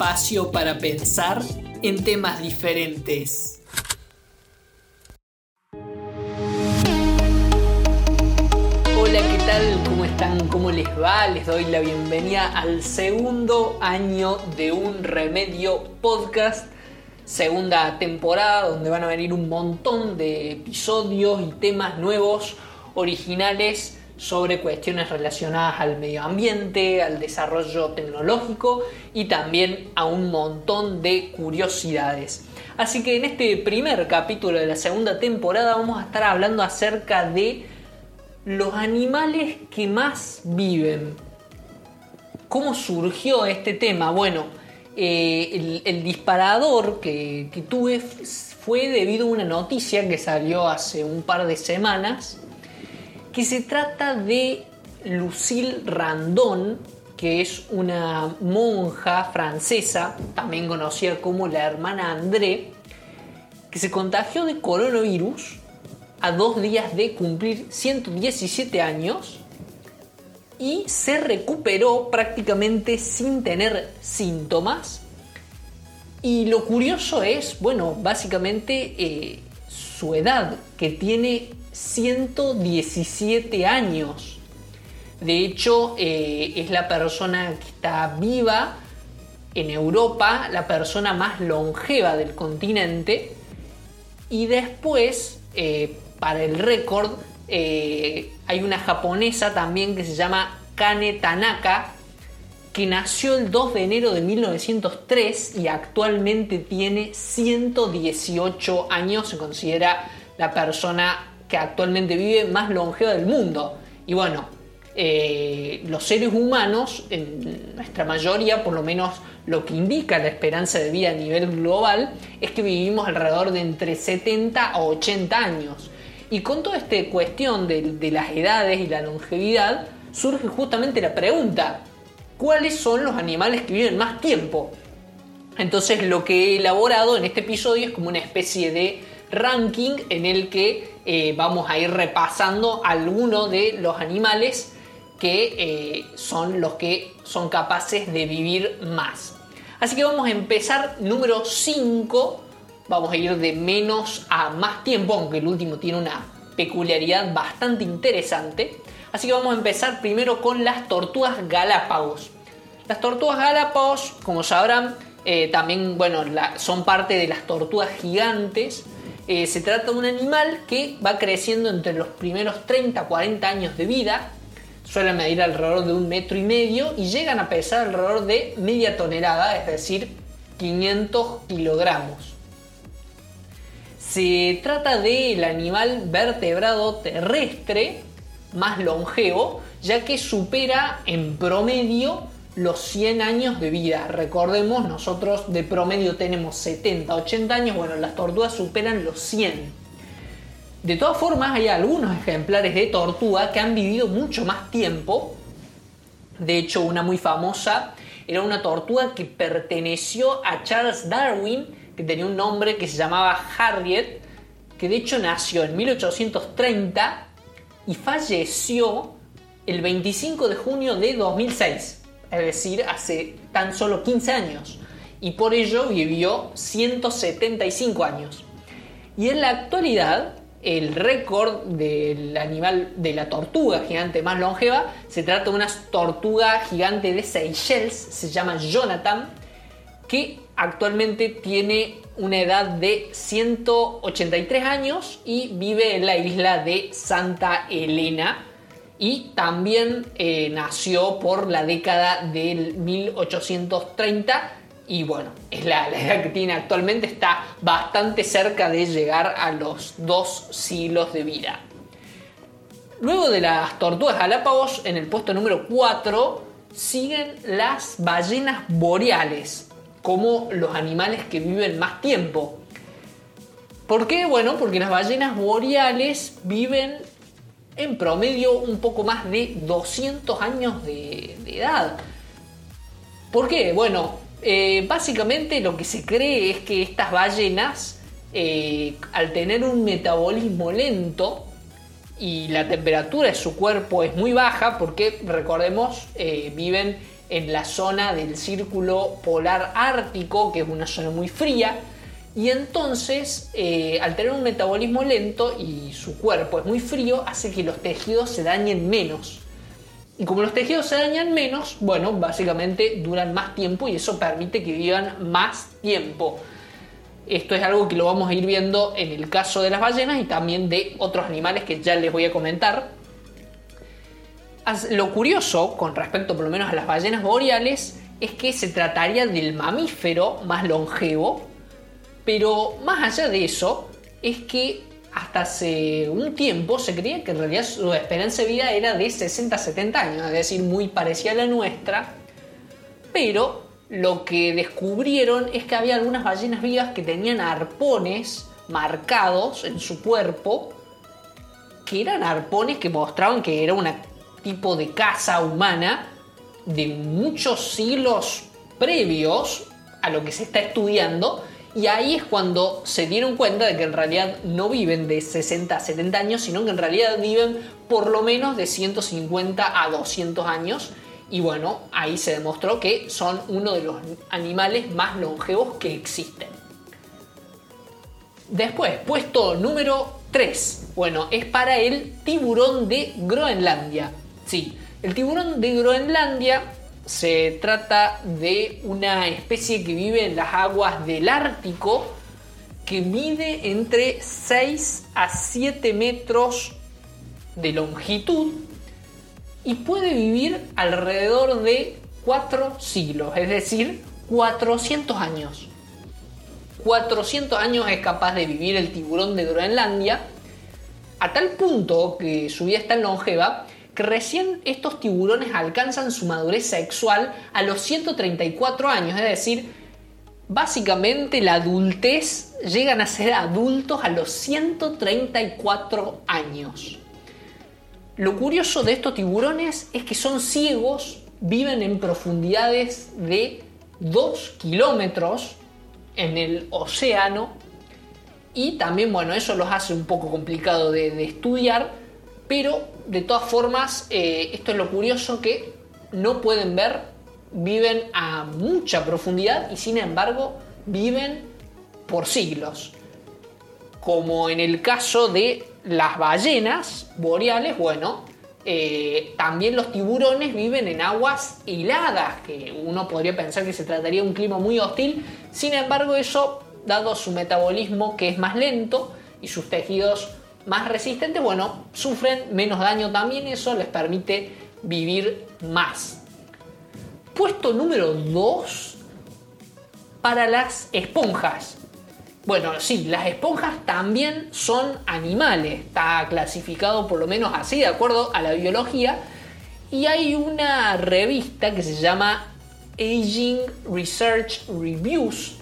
espacio para pensar en temas diferentes. Hola, ¿qué tal? ¿Cómo están? ¿Cómo les va? Les doy la bienvenida al segundo año de Un Remedio Podcast. Segunda temporada donde van a venir un montón de episodios y temas nuevos, originales sobre cuestiones relacionadas al medio ambiente, al desarrollo tecnológico y también a un montón de curiosidades. Así que en este primer capítulo de la segunda temporada vamos a estar hablando acerca de los animales que más viven. ¿Cómo surgió este tema? Bueno, eh, el, disparador que, que tuve fue debido a una noticia que salió hace un par de semanas que se trata de Lucille Randon, que es una monja francesa, también conocida como la hermana André, que se contagió de coronavirus a dos días de cumplir 117 años y se recuperó prácticamente sin tener síntomas. Y lo curioso es, bueno, básicamente eh, su edad, que tiene 117 años. De hecho, eh, es la persona que está viva en Europa, la persona más longeva del continente. Y después, eh, para el récord, eh, hay una japonesa también que se llama Kane Tanaka, que nació el 2 de enero de 1903 y actualmente tiene 118 años. Se considera la persona que actualmente vive más longeva del mundo. Y bueno, eh, los seres humanos, en nuestra mayoría, por lo menos lo que indica la esperanza de vida a nivel global, es que vivimos alrededor de entre 70 a 80 años. Y con toda esta cuestión de, de las edades y la longevidad, surge justamente la pregunta, ¿cuáles son los animales que viven más tiempo? Entonces lo que he elaborado en este episodio es como una especie de ranking en el que eh, vamos a ir repasando algunos de los animales que eh, son los que son capaces de vivir más. Así que vamos a empezar número 5. Vamos a ir de menos a más tiempo, aunque el último tiene una peculiaridad bastante interesante. Así que vamos a empezar primero con las tortugas galápagos. Las tortugas galápagos, como sabrán, eh, también bueno, son parte de las tortugas gigantes eh, se trata de un animal que va creciendo entre los primeros 30 40 años de vida, suelen medir alrededor de un metro y medio y llegan a pesar alrededor de media tonelada, es decir, 500 kilogramos. Se trata del animal vertebrado terrestre más longevo, ya que supera en promedio los 100 años de vida. Recordemos, nosotros de promedio tenemos 70, 80 años, bueno, las tortugas superan los 100. De todas formas, hay algunos ejemplares de tortuga que han vivido mucho más tiempo. De hecho, una muy famosa era una tortuga que perteneció a Charles Darwin, que tenía un nombre que se llamaba Harriet, que de hecho nació en 1830 y falleció el 25 de junio de 2006 es decir, hace tan solo 15 años, y por ello vivió 175 años. Y en la actualidad, el récord del animal, de la tortuga gigante más longeva, se trata de una tortuga gigante de Seychelles, se llama Jonathan, que actualmente tiene una edad de 183 años y vive en la isla de Santa Elena, y también eh, nació por la década del 1830 y bueno, es la, edad que tiene actualmente, está bastante cerca de llegar a los dos siglos de vida. Luego de las tortugas galápagos, en el puesto número 4 siguen las ballenas boreales, como los animales que viven más tiempo. ¿Por qué? Bueno, porque las ballenas boreales viven en promedio un poco más de 200 años de, edad. ¿Por qué? Bueno, eh, básicamente lo que se cree es que estas ballenas, eh, al tener un metabolismo lento y la temperatura de su cuerpo es muy baja, porque recordemos, eh, viven en la zona del círculo polar ártico, que es una zona muy fría, y entonces eh, al tener un metabolismo lento y su cuerpo es muy frío, hace que los tejidos se dañen menos. Y como los tejidos se dañan menos, bueno, básicamente duran más tiempo y eso permite que vivan más tiempo. Esto es algo que lo vamos a ir viendo en el caso de las ballenas y también de otros animales que ya les voy a comentar. Lo curioso con respecto por lo menos a las ballenas boreales es que se trataría del mamífero más longevo, pero más allá de eso es que hasta hace un tiempo se creía que en realidad su esperanza de vida era de 60-70 años, es decir, muy parecida a la nuestra, pero lo que descubrieron es que había algunas ballenas vivas que tenían arpones marcados en su cuerpo, que eran arpones que mostraban que era un tipo de caza humana de muchos siglos previos a lo que se está estudiando, y ahí es cuando se dieron cuenta de que en realidad no viven de 60 a 70 años, sino que en realidad viven por lo menos de 150 a 200 años. Y bueno, ahí se demostró que son uno de los animales más longevos que existen. Después, puesto número 3. Bueno, es para el tiburón de Groenlandia. Sí, el tiburón de Groenlandia se trata de una especie que vive en las aguas del Ártico que mide entre 6 a 7 metros de longitud y puede vivir alrededor de 4 siglos, es decir, 400 años. 400 años es capaz de vivir el tiburón de Groenlandia, a tal punto que su vida es tan longeva que recién estos tiburones alcanzan su madurez sexual a los 134 años, es decir, básicamente la adultez llegan a ser adultos a los 134 años. Lo curioso de estos tiburones es que son ciegos, viven en profundidades de 2 kilómetros en el océano y también, bueno, eso los hace un poco complicado de, estudiar, pero de todas formas, eh, esto es lo curioso que no pueden ver, viven a mucha profundidad y sin embargo viven por siglos. Como en el caso de las ballenas boreales, bueno, eh, también los tiburones viven en aguas heladas, que uno podría pensar que se trataría de un clima muy hostil, sin embargo eso, dado su metabolismo que es más lento y sus tejidos más resistentes, bueno, sufren menos daño también, eso les permite vivir más. Puesto número 2 para las esponjas. Bueno, sí, las esponjas también son animales, está clasificado por lo menos así de acuerdo a la biología. Y hay una revista que se llama Aging Research Reviews,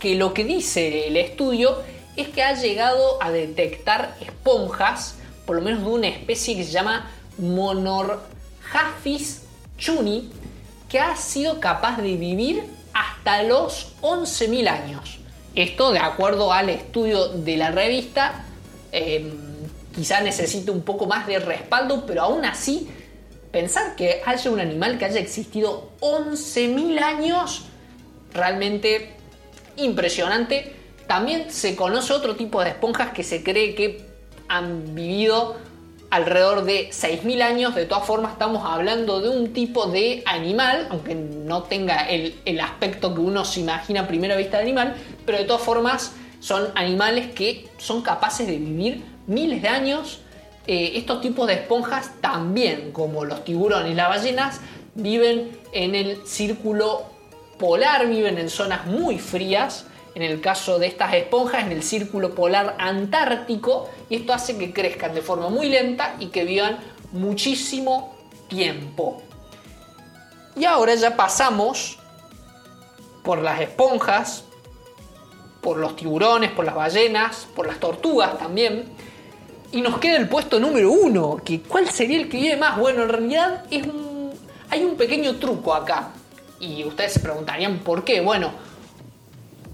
que lo que dice el estudio es que ha llegado a detectar esponjas, por lo menos de una especie que se llama Monorhaphis chuni, que ha sido capaz de vivir hasta los 11.000 años. Esto de acuerdo al estudio de la revista, em, quizá necesite un poco más de respaldo, pero aún así, pensar que haya un animal que haya existido 11.000 años, realmente impresionante también se conoce otro tipo de esponjas que se cree que han vivido alrededor de 6.000 años. De todas formas, estamos hablando de un tipo de animal, aunque no tenga el, aspecto que uno se imagina a primera vista de animal, pero de todas formas son animales que son capaces de vivir miles de años. Eh, estos tipos de esponjas también, como los tiburones y las ballenas, viven en el círculo polar, viven en zonas muy frías en el caso de estas esponjas en el círculo polar antártico y esto hace que crezcan de forma muy lenta y que vivan muchísimo tiempo. Y ahora ya pasamos por las esponjas, por los tiburones, por las ballenas, por las tortugas también. Y nos queda el puesto número uno, que ¿cuál sería el que vive más? Bueno, en realidad es hay un pequeño truco acá. Y ustedes se preguntarían por qué. Bueno,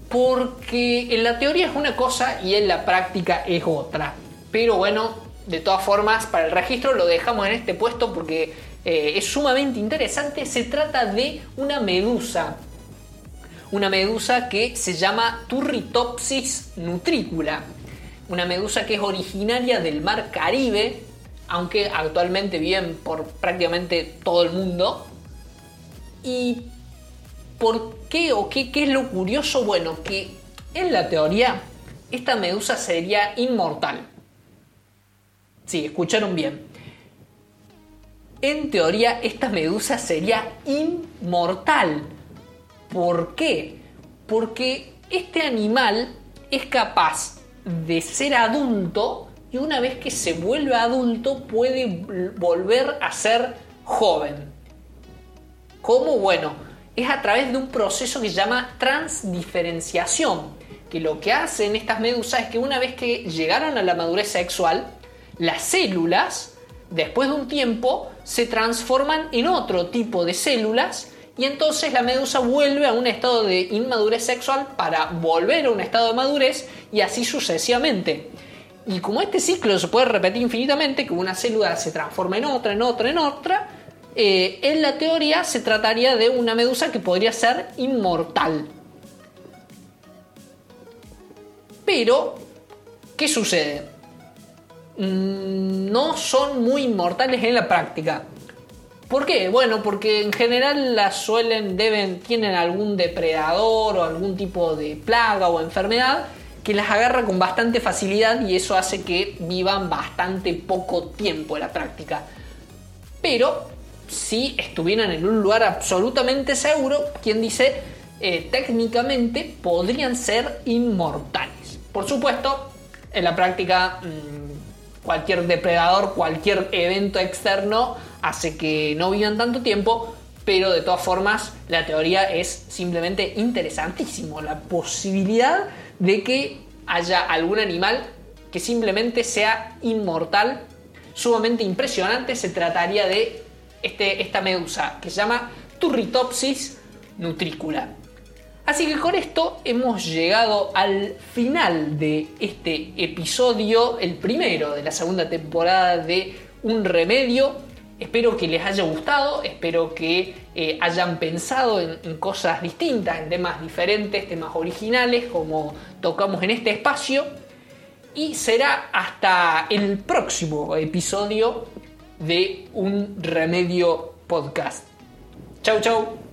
porque en la teoría es una cosa y en la práctica es otra. Pero bueno, de todas formas, para el registro lo dejamos en este puesto porque eh, es sumamente interesante. Se trata de una medusa. Una medusa que se llama Turritopsis nutricula. Una medusa que es originaria del mar Caribe, aunque actualmente viven por prácticamente todo el mundo. ¿Y por qué o qué, qué es lo curioso? Bueno, que en la teoría esta medusa sería inmortal. Sí, escucharon bien. En teoría esta medusa sería inmortal. ¿Por qué? Porque este animal es capaz de ser adulto y una vez que se vuelve adulto puede volver a ser joven. ¿Cómo? Bueno, es a través de un proceso que se llama transdiferenciación, que lo que hacen estas medusas es que una vez que llegaron a la madurez sexual, las células, después de un tiempo, se transforman en otro tipo de células y entonces la medusa vuelve a un estado de inmadurez sexual para volver a un estado de madurez y así sucesivamente. Y como este ciclo se puede repetir infinitamente, que una célula se transforma en otra, en otra, en otra, eh, en la teoría se trataría de una medusa que podría ser inmortal. Pero, ¿qué sucede? Mm, no son muy inmortales en la práctica. ¿Por qué? Bueno, porque en general las suelen, deben, tienen algún depredador o algún tipo de plaga o enfermedad que las agarra con bastante facilidad y eso hace que vivan bastante poco tiempo en la práctica. Pero si estuvieran en un lugar absolutamente seguro, quien dice, eh, técnicamente podrían ser inmortales. Por supuesto, en la práctica mm, cualquier depredador, cualquier evento externo hace que no vivan tanto tiempo, pero de todas formas la teoría es simplemente interesantísimo. La posibilidad de que haya algún animal que simplemente sea inmortal, sumamente impresionante, se trataría de este, esta medusa que se llama Turritopsis nutricula. Así que con esto hemos llegado al final de este episodio, el primero de la segunda temporada de Un Remedio. Espero que les haya gustado, espero que eh, hayan pensado en, cosas distintas, en temas diferentes, temas originales, como tocamos en este espacio. Y será hasta el próximo episodio de Un Remedio Podcast. Chau, chau.